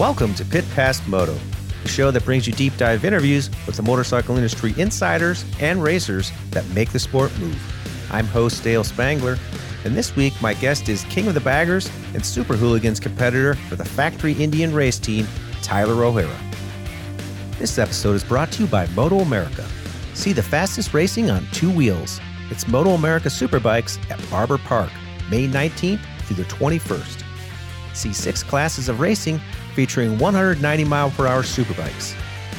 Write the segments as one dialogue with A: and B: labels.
A: Welcome to Pit Pass Moto, a show that brings you deep dive interviews with the motorcycle industry insiders and racers that make the sport move. I'm host Dale Spangler, and this week my guest is King of the Baggers and Super Hooligans competitor for the Factory Indian race team, Tyler O'Hara. This episode is brought to you by Moto America. See the fastest racing on two wheels. It's Moto America Superbikes at Barber Park, May 19th through the 21st. See six classes of racing featuring 190 mile per hour superbikes.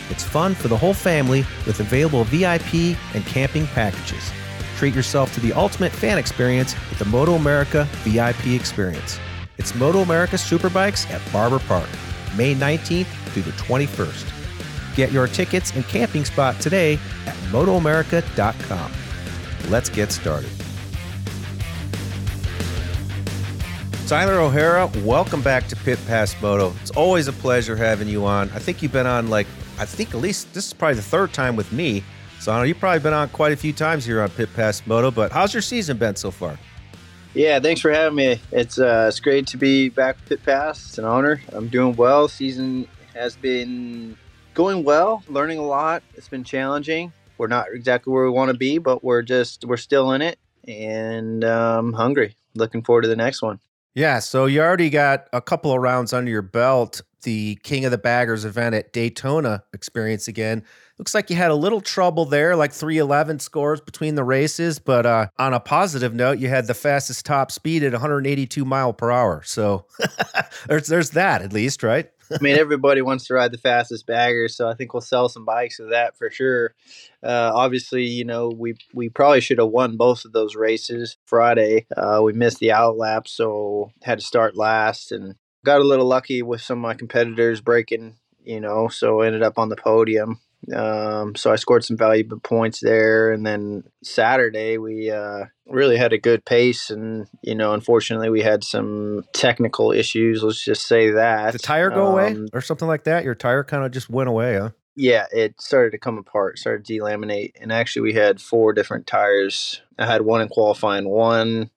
A: It's fun for the whole family with available VIP and camping packages. Treat yourself to the ultimate fan experience with the Moto America VIP experience. It's Moto America Superbikes at Barber Park, May 19th through the 21st. Get your tickets and camping spot today at MotoAmerica.com. Let's get started. Tyler O'Hara, welcome back to Pit Pass Moto. It's always a pleasure having you on. I think you've been on like, I think at least this is probably the third time with me. So I know you've probably been on quite a few times here on Pit Pass Moto, but how's your season been so far?
B: Yeah, thanks for having me. It's uh, it's great to be back with Pit Pass. It's an honor. I'm doing well. Season has been going well, learning a lot. It's been challenging. We're not exactly where we want to be, but we're just we're still in it and um, hungry. Looking forward to the next one.
A: Yeah, so you already got a couple of rounds under your belt. The King of the Baggers event at Daytona experience again. Looks like you had a little trouble there, like 311 scores between the races. But uh, on a positive note, you had the fastest top speed at 182 mile per hour. So there's there's that at least, right?
B: I mean, everybody wants to ride the fastest bagger, so I think we'll sell some bikes of that for sure. Uh, obviously, you know, we we probably should have won both of those races Friday. Uh, we missed the out lap, so had to start last, and got a little lucky with some of my competitors breaking. You know, so ended up on the podium. Um, so I scored some valuable points there, and then Saturday we uh, really had a good pace, and you know, unfortunately we had some technical issues. Let's just say that
A: the tire go um, away or something like that. Your tire kind of just went away, huh?
B: Yeah, it started to come apart, started to delaminate, and actually we had four different tires. I had one in qualifying one,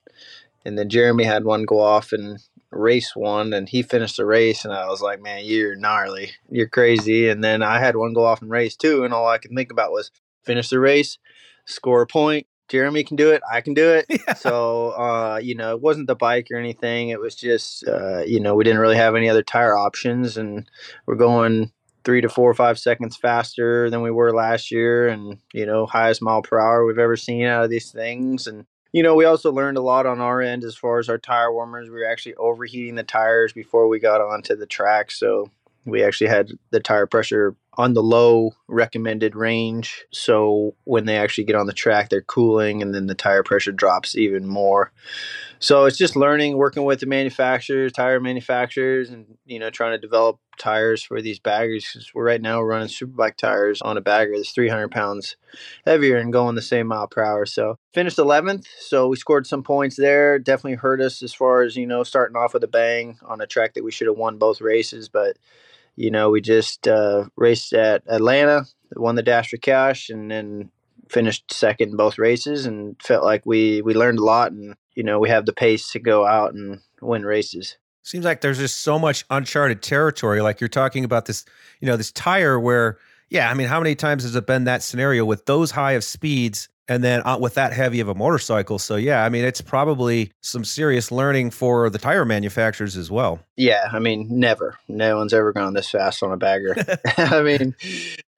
B: and then Jeremy had one go off and race one and he finished the race and I was like, Man, you're gnarly. You're crazy. And then I had one go off and race two and all I could think about was finish the race, score a point. Jeremy can do it. I can do it. Yeah. So, uh, you know, it wasn't the bike or anything. It was just, uh, you know, we didn't really have any other tire options, and we're going three to four or five seconds faster than we were last year, and you know, highest mile per hour we've ever seen out of these things. And you know, we also learned a lot on our end as far as our tire warmers. We were actually overheating the tires before we got onto the track. So we actually had the tire pressure on the low recommended range. So when they actually get on the track, they're cooling and then the tire pressure drops even more. So it's just learning, working with the manufacturers, tire manufacturers, and you know, trying to develop tires for these baggers. Because we're right now running superbike tires on a bagger that's 300 pounds heavier and going the same mile per hour. So finished 11th, so we scored some points there. Definitely hurt us as far as you know starting off with a bang on a track that we should have won both races, but you know, we just uh, raced at Atlanta, won the Dash for Cash, and then finished second in both races, and felt like we we learned a lot, and you know, we have the pace to go out and win races.
A: Seems like there's just so much uncharted territory. Like you're talking about this, you know, this tire where, yeah, I mean, how many times has it been that scenario with those high of speeds? and then uh, with that heavy of a motorcycle. So yeah, I mean it's probably some serious learning for the tire manufacturers as well.
B: Yeah, I mean never, no one's ever gone this fast on a bagger. I mean,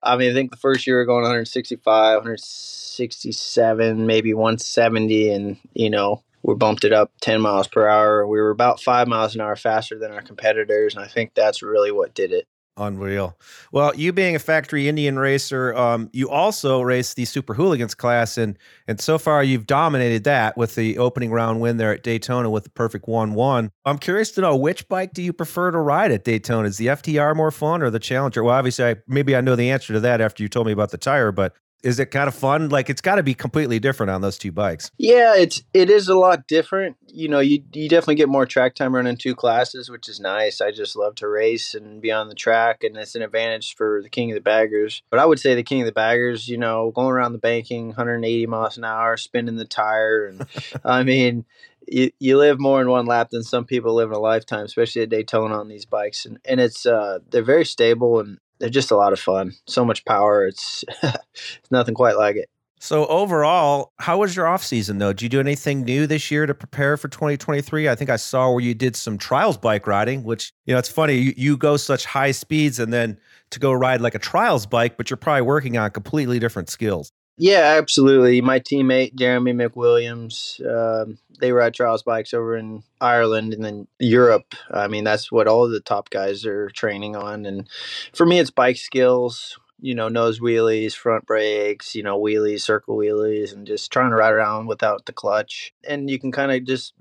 B: I mean I think the first year we going 165, 167, maybe 170, and you know we bumped it up 10 miles per hour. We were about five miles an hour faster than our competitors, and I think that's really what did it.
A: Unreal. Well, you being a factory Indian racer, um, you also race the Super Hooligans class, and and so far you've dominated that with the opening round win there at Daytona with the perfect one-one. I'm curious to know which bike do you prefer to ride at Daytona? Is the FTR more fun or the Challenger? Well, obviously, I, maybe I know the answer to that after you told me about the tire, but is it kind of fun? Like it's got to be completely different on those two bikes.
B: Yeah, it's it is a lot different. You know, you you definitely get more track time running two classes, which is nice. I just love to race and be on the track, and it's an advantage for the king of the baggers. But I would say the king of the baggers, you know, going around the banking, 180 miles an hour, spinning the tire, and I mean. You, you live more in one lap than some people live in a lifetime, especially at Daytona on these bikes, and and it's uh, they're very stable and they're just a lot of fun. So much power. It's it's nothing quite like it.
A: So overall, how was your off season though? Did you do anything new this year to prepare for 2023? I think I saw where you did some trials bike riding, which you know it's funny. You, you go such high speeds and then to go ride like a trials bike, but you're probably working on completely different skills.
B: Yeah, absolutely. My teammate Jeremy McWilliams, um, they ride trials bikes over in Ireland and then Europe. I mean, that's what all the top guys are training on. And for me, it's bike skills. You know, nose wheelies, front brakes, you know, wheelies, circle wheelies, and just trying to ride around without the clutch. And you can kind of just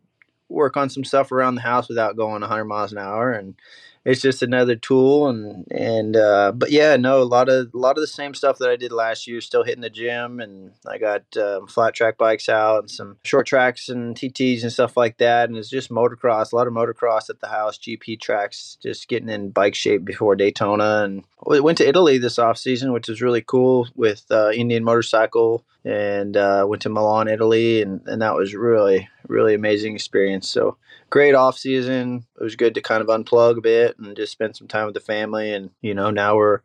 B: work on some stuff around the house without going 100 miles an hour and it's just another tool and and uh, but yeah no a lot of a lot of the same stuff that i did last year still hitting the gym and i got um, flat track bikes out and some short tracks and tts and stuff like that. And it's just motocross a lot of motocross at the house gp tracks just getting in bike shape before daytona. And we went to italy this off season which was really cool with uh, indian motorcycle and uh, went to milan italy and, and that was really really amazing experience so great off season. It was good to kind of unplug a bit and just spend some time with the family. And you know, now we're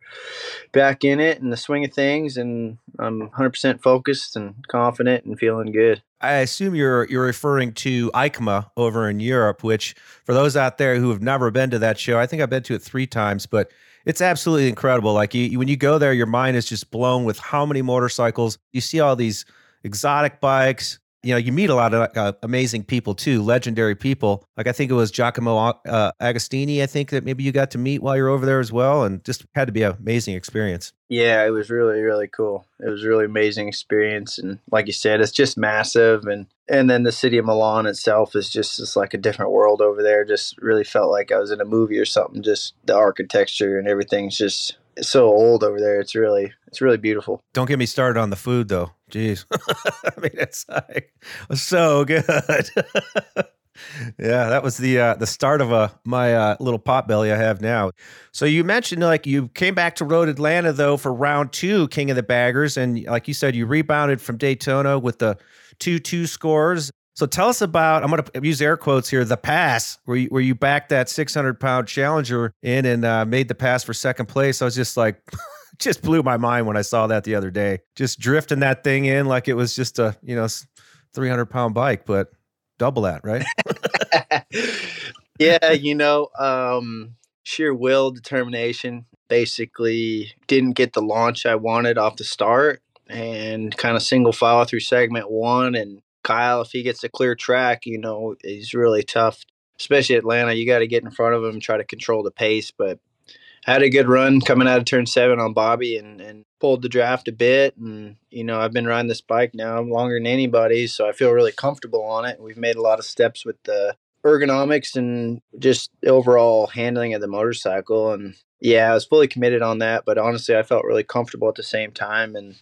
B: back in it in the swing of things, and I'm 100% focused and confident and feeling good.
A: I assume you're you're referring to EICMA over in Europe, which for those out there who have never been to that show, I think I've been to it three times, but it's absolutely incredible. Like you, when you go there, your mind is just blown with how many motorcycles you see. All these exotic bikes, you know, you meet a lot of uh, amazing people too, legendary people. Like I think it was Giacomo uh, Agostini. I think that maybe you got to meet while you're over there as well, and just had to be an amazing experience.
B: Yeah, it was really really cool. It was really amazing experience, and like you said, it's just massive, and and then the city of Milan itself is just just like a different world over there. Just really felt like I was in a movie or something. Just the architecture and everything's just so old over there. It's really it's really beautiful.
A: Don't get me started on the food though. Jeez, I mean it's like so good. yeah, that was the uh, the start of a uh, my uh, little pot belly I have now. So you mentioned like you came back to Road Atlanta though for round two, King of the Baggers, and like you said, you rebounded from Daytona with the two two scores. So tell us about. I'm going to use air quotes here. The pass where you, where you backed that 600 pound challenger in and uh, made the pass for second place. I was just like, just blew my mind when I saw that the other day. Just drifting that thing in like it was just a you know 300 pound bike, but double that, right?
B: yeah, you know, um, sheer will, determination. Basically, didn't get the launch I wanted off the start, and kind of single file through segment one and Kyle, if he gets a clear track, you know, he's really tough, especially Atlanta. You got to get in front of him, try to control the pace. But had a good run coming out of turn seven on Bobby and, and pulled the draft a bit. And, you know, I've been riding this bike now longer than anybody, so I feel really comfortable on it. We've made a lot of steps with the ergonomics and just overall handling of the motorcycle. And yeah, I was fully committed on that, but honestly, I felt really comfortable at the same time. And,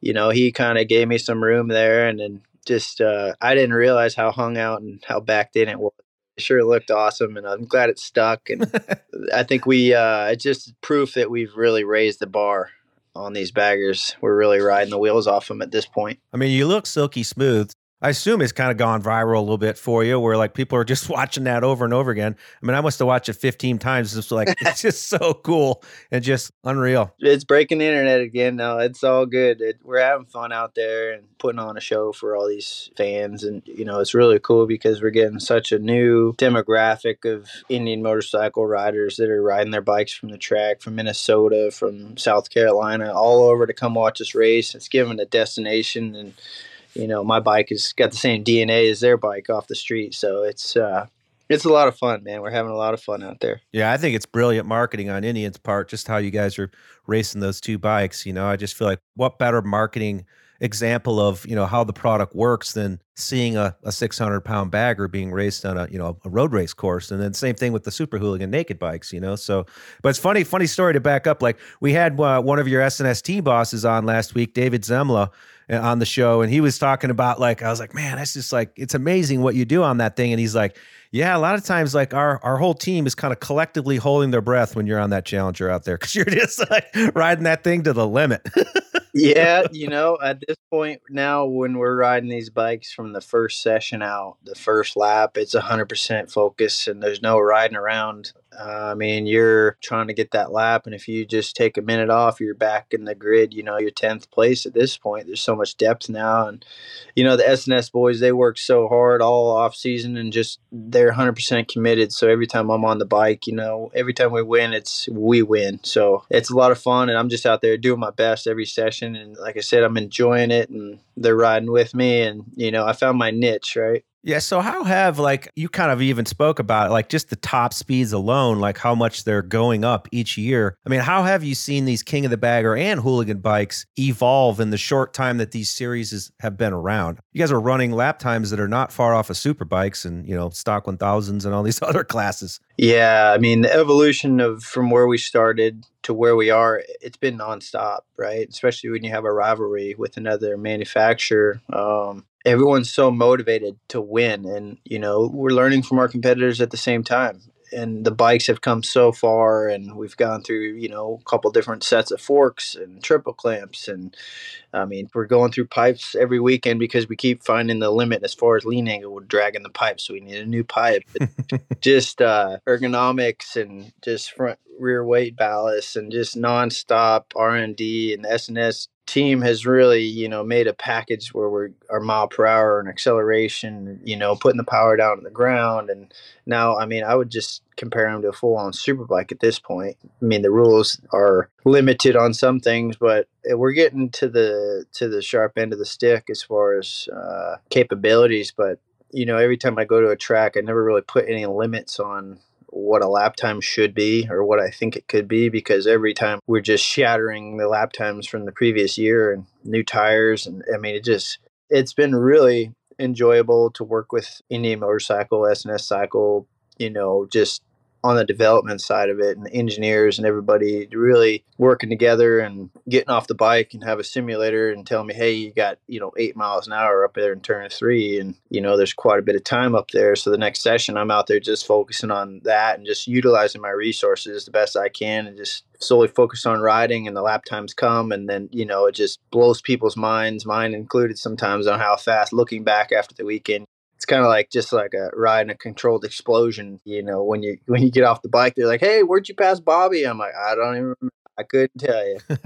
B: you know, he kind of gave me some room there and then just uh, I didn't realize how hung out and how backed in it was. It sure looked awesome, and I'm glad it stuck. And I think we uh, it's just proof that we've really raised the bar on these baggers. We're really riding the wheels off them at this point.
A: I mean, you look silky smooth. I assume it's kind of gone viral a little bit for you, where like people are just watching that over and over again. I mean, I must have watched it 15 times. It's like it's just so cool and just unreal.
B: It's breaking the internet again. No, it's all good. It, we're having fun out there and putting on a show for all these fans, and you know, it's really cool because we're getting such a new demographic of Indian motorcycle riders that are riding their bikes from the track from Minnesota, from South Carolina, all over to come watch us race. It's given a destination and you know, my bike has got the same DNA as their bike off the street. So it's, uh, it's a lot of fun, man. We're having a lot of fun out there.
A: Yeah, I think it's brilliant marketing on Indian's part, just how you guys are racing those two bikes. You know, I just feel like what better marketing example of you know how the product works than seeing a, a 600 pound bagger being raced on a you know a road race course and then same thing with the super hooligan naked bikes you know so but it's funny funny story to back up like we had uh, one of your snst bosses on last week david zemla Uh, on the show and he was talking about like i was like man that's just like it's amazing what you do on that thing and he's like yeah, a lot of times, like our our whole team is kind of collectively holding their breath when you're on that Challenger out there because you're just like riding that thing to the limit.
B: yeah, you know, at this point now, when we're riding these bikes from the first session out, the first lap, it's 100% focus and there's no riding around. Uh, I mean, you're trying to get that lap, and if you just take a minute off, you're back in the grid. You know, you're 10th place at this point. There's so much depth now. And, you know, the S&S boys, they work so hard all off season and just they're 100% committed. So every time I'm on the bike, you know, every time we win, it's we win. So it's a lot of fun, and I'm just out there doing my best every session. And like I said, I'm enjoying it, and they're riding with me. And, you know, I found my niche, right?
A: Yeah. So how have like you kind of even spoke about like just the top speeds alone, like how much they're going up each year. I mean, how have you seen these King of the Bagger and hooligan bikes evolve in the short time that these series have been around? You guys are running lap times that are not far off of super bikes and you know stock 1000s and all these other classes.
B: Yeah, I mean the evolution of from where we started to where we are, it's been nonstop, right? Especially when you have a rivalry with another manufacturer. Um, everyone's so motivated to win and you know we're learning from our competitors at the same time. And the bikes have come so far and we've gone through you know a couple different sets of forks and triple clamps and i mean we're going through pipes every weekend because we keep finding the limit as far as lean angle we're dragging the pipe so we need a new pipe. Just uh, ergonomics and just front rear weight ballast and just nonstop r&d and S&S team has really, you know, made a package where we're our mile per hour and acceleration, you know, putting the power down on the ground. And now, I mean, I would just compare them to a full on superbike at this point. I mean, the rules are limited on some things, but we're getting to the to the sharp end of the stick as far as uh, capabilities. But you know, every time I go to a track, I never really put any limits on what a lap time should be or what I think it could be because every time we're just shattering the lap times from the previous year and new tires and I mean it just it's been really enjoyable to work with Indian Motorcycle, S&S Cycle, you know, just on the development side of it and the engineers and everybody really working together and getting off the bike and have a simulator and telling me hey you got you know eight miles an hour up there in turn three and you know there's quite a bit of time up there. So the next session i'm out there just focusing on that and just utilizing my resources the best i can and just solely focus on riding and the lap times come. And then you know it just blows people's minds mine included sometimes on how fast looking back after the weekend it's kind of like just like a riding a controlled explosion. You know, when you when you get off the bike, they're like, "Hey, where'd you pass Bobby?" I'm like, "I don't even. Remember. I couldn't tell you."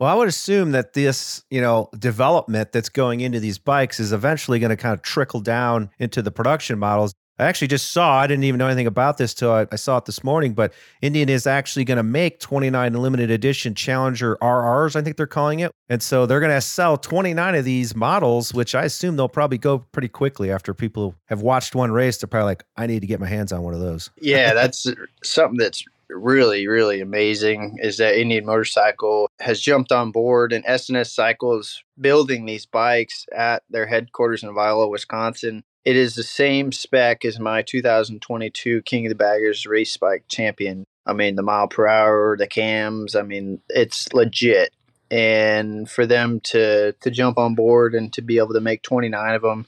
A: well, I would assume that this, you know, development that's going into these bikes is eventually going to kind of trickle down into the production models. I actually just saw, I didn't even know anything about this till I, I saw it this morning, but Indian is actually going to make 29 limited edition Challenger RRs, I think they're calling it. And so they're going to sell 29 of these models, which I assume they'll probably go pretty quickly after people have watched one race. They're probably like, I need to get my hands on one of those.
B: Yeah, that's something that's really, really amazing is that Indian Motorcycle has jumped on board and S&S Cycles building these bikes at their headquarters in Viola, Wisconsin. It is the same spec as my 2022 King of the Baggers race bike champion. I mean, the mile per hour, the cams, I mean, it's legit. And for them to to jump on board and to be able to make 29 of them,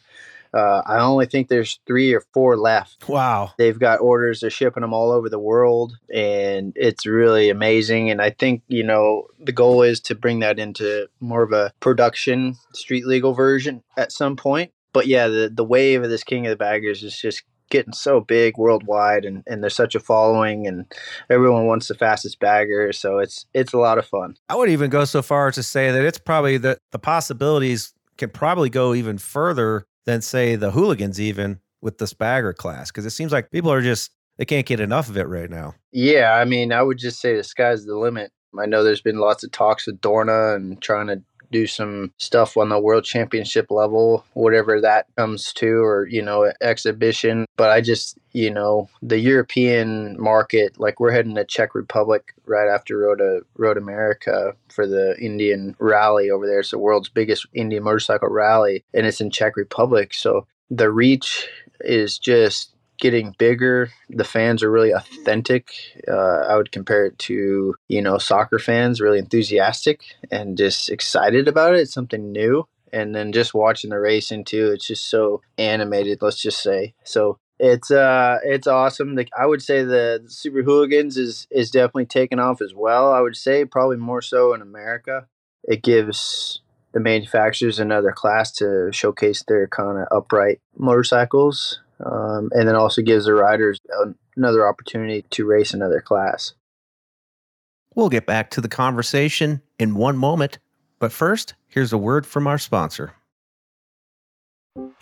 B: uh, I only think there's three or four left.
A: Wow.
B: They've got orders, they're shipping them all over the world, and it's really amazing. And I think, you know, the goal is to bring that into more of a production street legal version at some point but yeah, the the wave of this King of the Baggers is just getting so big worldwide and, and there's such a following and everyone wants the fastest bagger so it's it's a lot of fun.
A: I would even go so far to say that it's probably that the possibilities can probably go even further than say the hooligans even with this bagger class because it seems like people are just they can't get enough of it right now.
B: Yeah i mean i would just say the sky's the limit. I know there's been lots of talks with dorna and trying to do some stuff on the world championship level, whatever that comes to, or, you know, exhibition. But I just, you know, the European market, like we're heading to Czech Republic right after Road, to, Road America for the Indian rally over there. It's the world's biggest Indian motorcycle rally, and it's in Czech Republic. So the reach is just getting bigger. The fans are really authentic. Uh, I would compare it to, you know, soccer fans, really enthusiastic and just excited about it. It's something new. And then just watching the racing too, it's just so animated, let's just say. So it's uh it's awesome. I would say the, the Super Hooligans is is definitely taken off as well. I would say probably more so in America. It gives the manufacturers another class to showcase their kind of upright motorcycles um, and then also gives the riders another opportunity to race another class.
A: We'll get back to the conversation in one moment, but first, here's a word from our sponsor.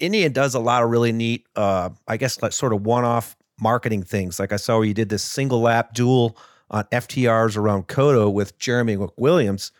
A: Indian does a lot of really neat, uh, I guess, like sort of one-off marketing things. Like I saw where you did this single lap duel on FTRs around COTA with Jeremy McWilliams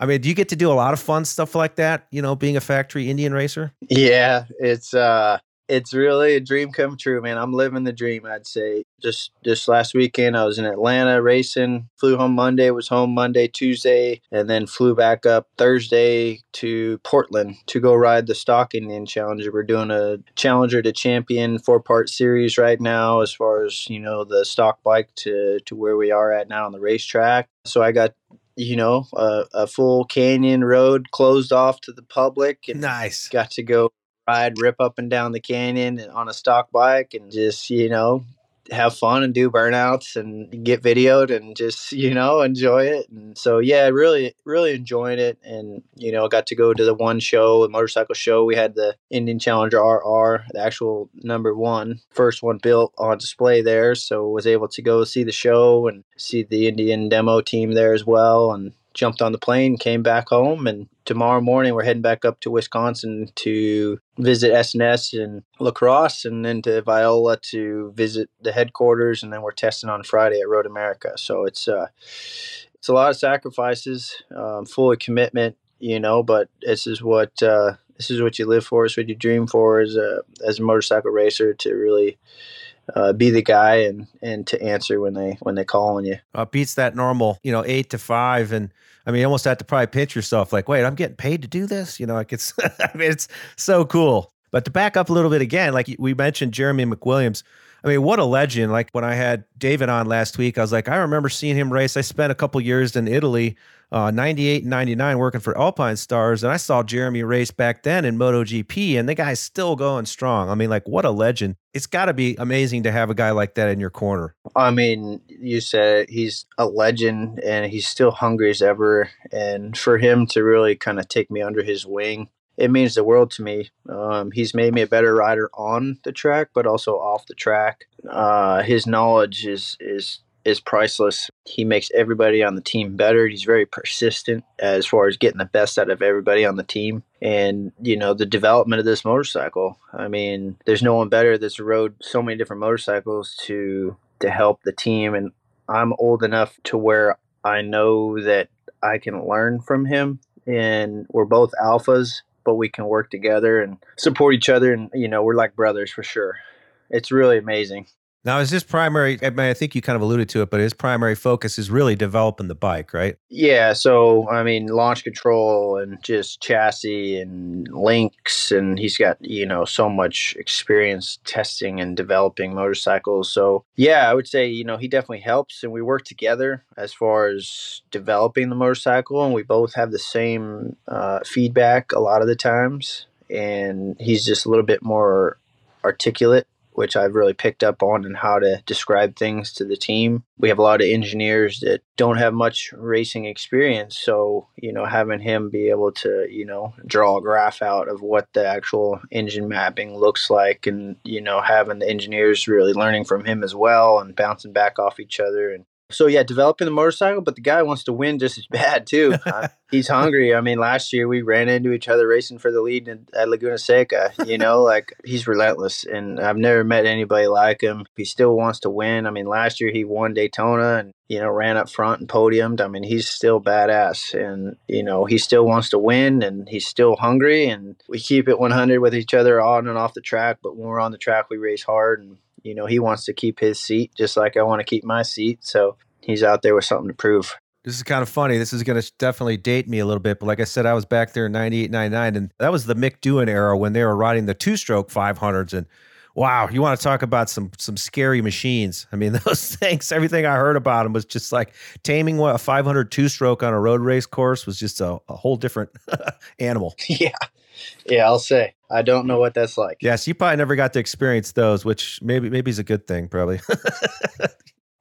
A: I mean, do you get to do a lot of fun stuff like that? You know, being a factory Indian racer.
B: Yeah, it's uh, it's really a dream come true, man. I'm living the dream. I'd say just just last weekend I was in Atlanta racing. Flew home Monday, was home Monday, Tuesday, and then flew back up Thursday to Portland to go ride the Stock Indian Challenger. We're doing a Challenger to Champion four part series right now, as far as you know the stock bike to to where we are at now on the racetrack. So I got you know, a, a, full canyon road closed off to the public.
A: And nice.
B: Got to go ride, rip up and down the canyon on a stock bike and just, you know, have fun and do burnouts and get videoed and just you know enjoy it. And so yeah really really enjoying it. And you know got to go to the one show the motorcycle show. We had the indian challenger rr the actual number one first one built on display there. So was able to go see the show and see the indian demo team there as well. And jumped on the plane, came back home, and tomorrow morning we're heading back up to Wisconsin to visit S&S and La Crosse, and then to Viola to visit the headquarters, and then we're testing on Friday at Road America. So it's uh, it's a lot of sacrifices, um, full of commitment, you know. But this is what uh, this is what you live for. It's what you dream for as a as a motorcycle racer to really uh, be the guy and and to answer when they when they call on you.
A: Uh, beats that normal, you know, eight to five, and I mean, you almost have to probably pinch yourself, like, wait, I'm getting paid to do this, you know, like it's, I mean, it's so cool. But to back up a little bit again, like we mentioned, Jeremy McWilliams. I mean, what a legend! Like when I had David on last week, I was like, I remember seeing him race. I spent a couple years in Italy uh, 98 and 99 working for Alpinestars. And I saw Jeremy race back then in MotoGP, and the guy's still going strong. I mean, like, what a legend. It's got to be amazing to have a guy like that in your corner.
B: I mean, you said he's a legend and he's still hungry as ever. And for him to really kind of take me under his wing, it means the world to me. Um, he's made me a better rider on the track, but also off the track. Uh, his knowledge is is is priceless. He makes everybody on the team better. He's very persistent as far as getting the best out of everybody on the team. And, you know, the development of this motorcycle. I mean, there's no one better that's rode so many different motorcycles to to help the team and I'm old enough to where I know that I can learn from him and we're both alphas, but we can work together and support each other and you know, we're like brothers for sure. It's really amazing.
A: Now, is his primary? I mean, I think you kind of alluded to it, but his primary focus is really developing the bike, right?
B: Yeah. So, I mean, launch control and just chassis and links, and he's got you know so much experience testing and developing motorcycles. So, yeah, I would say you know he definitely helps, and we work together as far as developing the motorcycle, and we both have the same uh, feedback a lot of the times. And he's just a little bit more articulate which I've really picked up on and how to describe things to the team. We have a lot of engineers that don't have much racing experience. So, you know, having him be able to, you know, draw a graph out of what the actual engine mapping looks like and, you know, having the engineers really learning from him as well and bouncing back off each other and so yeah, developing the motorcycle, but the guy wants to win just as bad too. Uh, he's hungry. I mean, last year we ran into each other racing for the lead at Laguna Seca. You know, like he's relentless, and I've never met anybody like him. He still wants to win. I mean, last year he won Daytona and you know ran up front and podiumed. I mean, he's still badass, and you know he still wants to win, and he's still hungry. And we keep it 100 with each other on and off the track. But when we're on the track, we race hard and you know, he wants to keep his seat just like I want to keep my seat. So he's out there with something to prove.
A: This is kind of funny. This is going to definitely date me a little bit. But like I said, I was back there in 98, 99, and that was the Mick Doohan era when they were riding the two stroke 500s. And wow, you want to talk about some some scary machines. I mean, those things, everything I heard about them was just like taming what a 500 two stroke on a road race course was just a, a whole different animal.
B: Yeah. Yeah, I'll say. I don't know what that's like.
A: Yes, you probably never got to experience those, which maybe maybe is a good thing, probably.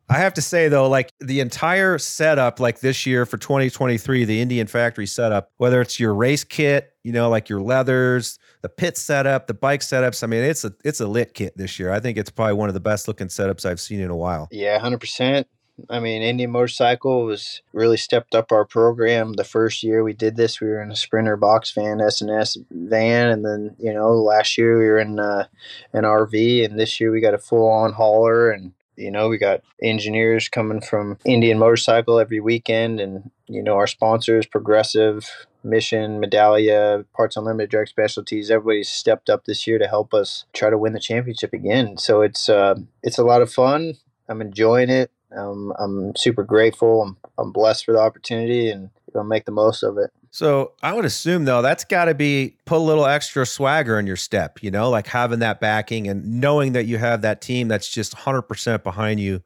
A: I have to say though, like the entire setup, like this year for 2023, the Indian factory setup, whether it's your race kit, you know, like your leathers, the pit setup, the bike setups. I mean, it's a it's a lit kit this year. I think it's probably one of the best looking setups I've seen in a while.
B: Yeah, hundred percent. I mean, Indian Motorcycle was really stepped up our program. The first year we did this, we were in a Sprinter box van, S&S van, and then you know last year we were in uh, an RV, and this year we got a full on hauler, and you know we got engineers coming from Indian Motorcycle every weekend, and you know our sponsors, Progressive, Mission, Medallia, Parts Unlimited, Direct Specialties. Everybody's stepped up this year to help us try to win the championship again. So it's uh, it's a lot of fun. I'm enjoying it. Um, I'm super grateful. I'm, I'm blessed for the opportunity and gonna make the most of it.
A: So I would assume though that's got to be put a little extra swagger in your step, you know, like having that backing and knowing that you have that team that's just 100% behind you.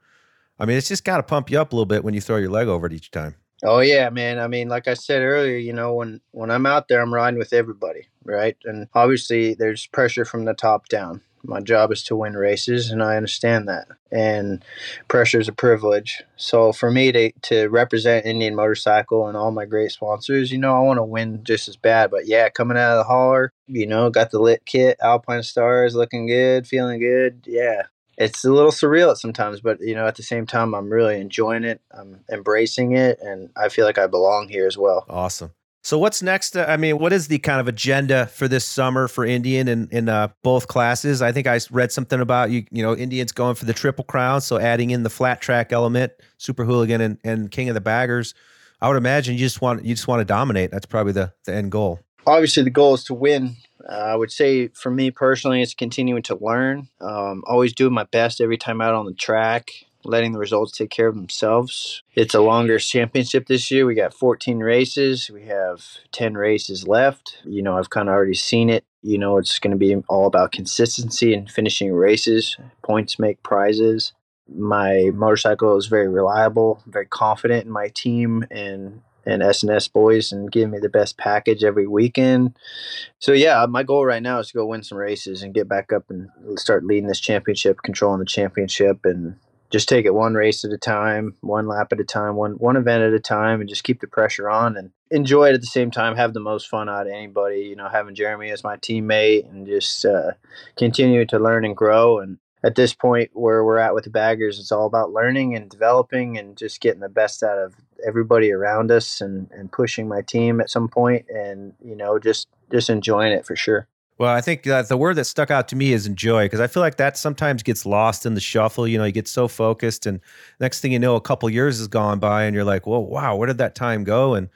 A: I mean, it's just got to pump you up a little bit when you throw your leg over it each time.
B: Oh yeah, man. I mean, like I said earlier, you know, when when I'm out there, I'm riding with everybody, right? And obviously, there's pressure from the top down. My job is to win races, and I understand that. And pressure is a privilege. So for me to, to represent Indian Motorcycle and all my great sponsors, you know, I want to win just as bad. But yeah, coming out of the hauler, you know, got the lit kit, Alpinestars, looking good, feeling good. Yeah, it's a little surreal at sometimes, but you know, at the same time, I'm really enjoying it. I'm embracing it, and I feel like I belong here as well.
A: Awesome. So what's next? I mean, what is the kind of agenda for this summer for Indian in, in uh, both classes? I think I read something about you. You know, Indians going for the triple crown, so adding in the flat track element, super hooligan, and, and king of the baggers. I would imagine you just want you just want to dominate. That's probably the the end goal.
B: Obviously, the goal is to win. I would say for me personally, it's continuing to learn. Um, always doing my best every time out on the track letting the results take care of themselves. It's a longer championship this year. We got 14 races. We have 10 races left. You know, I've kind of already seen it. You know, it's going to be all about consistency and finishing races. Points make prizes. My motorcycle is very reliable, very confident in my team and and S&S boys and give me the best package every weekend. So yeah, my goal right now is to go win some races and get back up and start leading this championship, controlling the championship and just take it one race at a time, one lap at a time, one one event at a time, and just keep the pressure on and enjoy it at the same time. Have the most fun out of anybody. You know, having Jeremy as my teammate and just uh, continue to learn and grow. And at this point where we're at with the baggers, it's all about learning and developing and just getting the best out of everybody around us and, and pushing my team at some point and you know just just enjoying it for sure.
A: Well, I think that the word that stuck out to me is enjoy because I feel like that sometimes gets lost in the shuffle. You know, you get so focused, and next thing you know, a couple years has gone by, and you're like, "Well, wow, where did that time go?" And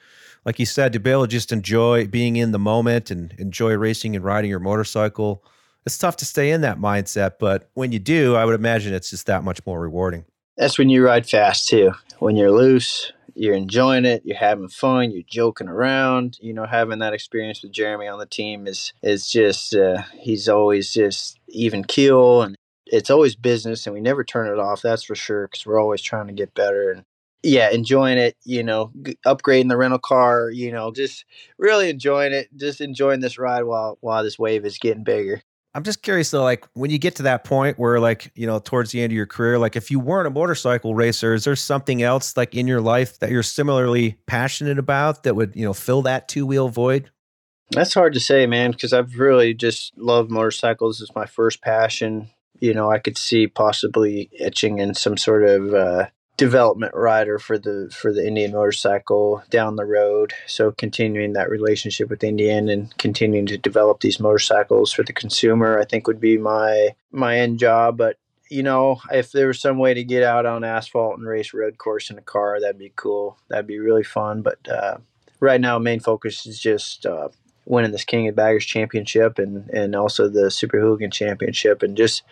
A: like you said, to be able to just enjoy being in the moment and enjoy racing and riding your motorcycle, it's tough to stay in that mindset. But when you do, I would imagine it's just that much more rewarding.
B: That's when you ride fast too. When you're loose, you're enjoying it, you're having fun, you're joking around. You know, having that experience with Jeremy on the team is is just uh, he's always just even keel and it's always business and we never turn it off. That's for sure because we're always trying to get better and yeah, enjoying it. You know, upgrading the rental car. You know, just really enjoying it. Just enjoying this ride while while this wave is getting bigger.
A: I'm just curious though, like when you get to that point where, like, you know, towards the end of your career, like if you weren't a motorcycle racer, is there something else like in your life that you're similarly passionate about that would, you know, fill that two wheel void?
B: That's hard to say, man, because I've really just loved motorcycles. It's my first passion. You know, I could see possibly etching in some sort of uh, development rider for the for the Indian motorcycle down the road. So continuing that relationship with Indian and continuing to develop these motorcycles for the consumer, I think would be my my end job. But you know, if there was some way to get out on asphalt and race road course in a car, that'd be cool. That'd be really fun. But uh, right now, main focus is just uh, winning this King of Baggers championship and and also the Super Hooligan championship, and just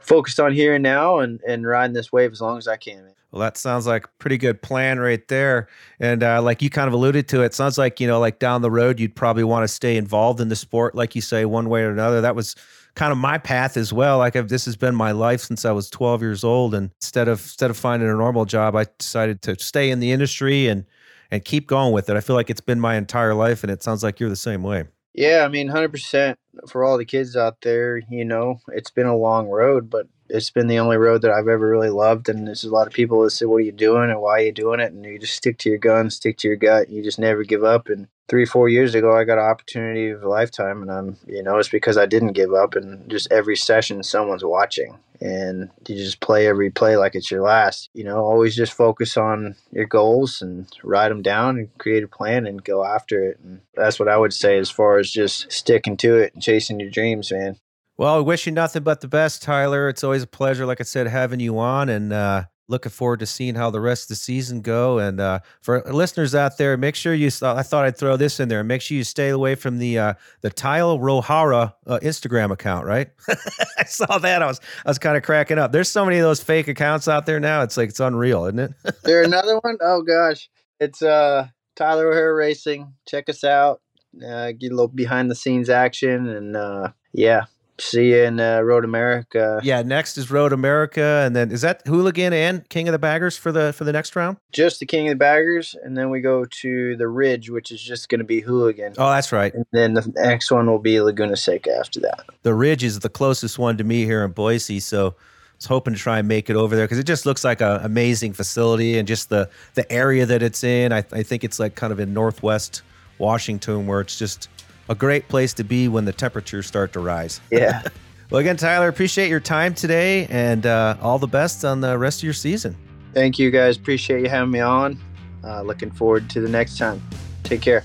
B: focused on here and now and and riding this wave as long as I can.
A: Well, that sounds like a pretty good plan right there. And uh, like you kind of alluded to, it sounds like, you know, like down the road, you'd probably want to stay involved in the sport, like you say, one way or another. That was kind of my path as well. Like I've, this has been my life since I was 12 years old. And instead of, instead of finding a normal job, I decided to stay in the industry and, and keep going with it. I feel like it's been my entire life. And it sounds like you're the same way.
B: Yeah, I mean, 100% for all the kids out there, you know, it's been a long road, but it's been the only road that I've ever really loved. And there's a lot of people that say, "What are you doing?" and "Why are you doing it?" And you just stick to your gun, stick to your gut. You just never give up. And three, four years ago, I got an opportunity of a lifetime, and I'm, you know, it's because I didn't give up. And just every session, someone's watching, and you just play every play like it's your last. You know, always just focus on your goals and write them down and create a plan and go after it. And that's what I would say as far as just sticking to it and chasing your dreams, man.
A: Well, I wish you nothing but the best, Tyler. It's always a pleasure, like I said, having you on, and uh, looking forward to seeing how the rest of the season go. And uh, for listeners out there, make sure you. I thought I'd throw this in there. Make sure you stay away from the uh, the Tyle Rohara uh, Instagram account. Right? I saw that. I was I was kind of cracking up. There's so many of those fake accounts out there now. It's like it's unreal, isn't it?
B: there another one? Oh gosh, it's uh Tyler O'Hara Racing. Check us out. Uh, get a little behind the scenes action and uh, yeah, see you in uh, Road America.
A: Yeah, next is Road America, and then is that Hooligan and King of the Baggers for the for the next round?
B: Just the King of the Baggers, and then we go to the Ridge, which is just going to be Hooligan.
A: Oh, that's right.
B: And then the next one will be Laguna Seca after that.
A: The Ridge is the closest one to me here in Boise, so. I was hoping to try and make it over there because it just looks like an amazing facility and just the the area that it's in. I, I think it's like kind of in northwest Washington where it's just a great place to be when the temperatures start to rise.
B: Yeah.
A: well, again, Tyler, appreciate your time today and uh, all the best on the rest of your season.
B: Thank you, guys. Appreciate you having me on. Uh, looking forward to the next time. Take care.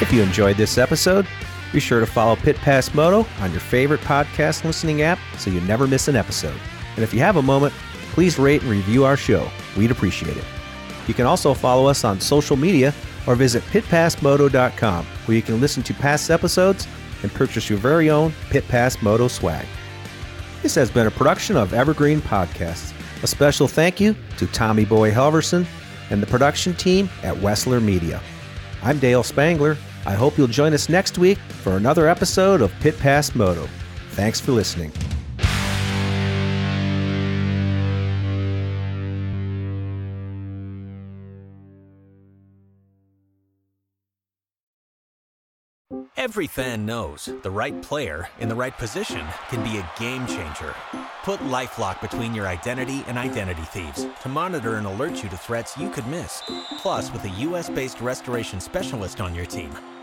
A: If you enjoyed this episode, be sure to follow Pit Pass Moto on your favorite podcast listening app so you never miss an episode. And if you have a moment, please rate and review our show. We'd appreciate it. You can also follow us on social media or visit pitpassmoto.com where you can listen to past episodes and purchase your very own Pit Pass Moto swag. This has been a production of Evergreen Podcasts. A special thank you to Tommy Boy Halverson and the production team at Wessler Media. I'm Dale Spangler. I hope you'll join us next week for another episode of Pit Pass Moto. Thanks for listening.
C: Every fan knows the right player in the right position can be a game changer. Put LifeLock between your identity and identity thieves to monitor and alert you to threats you could miss. Plus, with a U.S.-based restoration specialist on your team,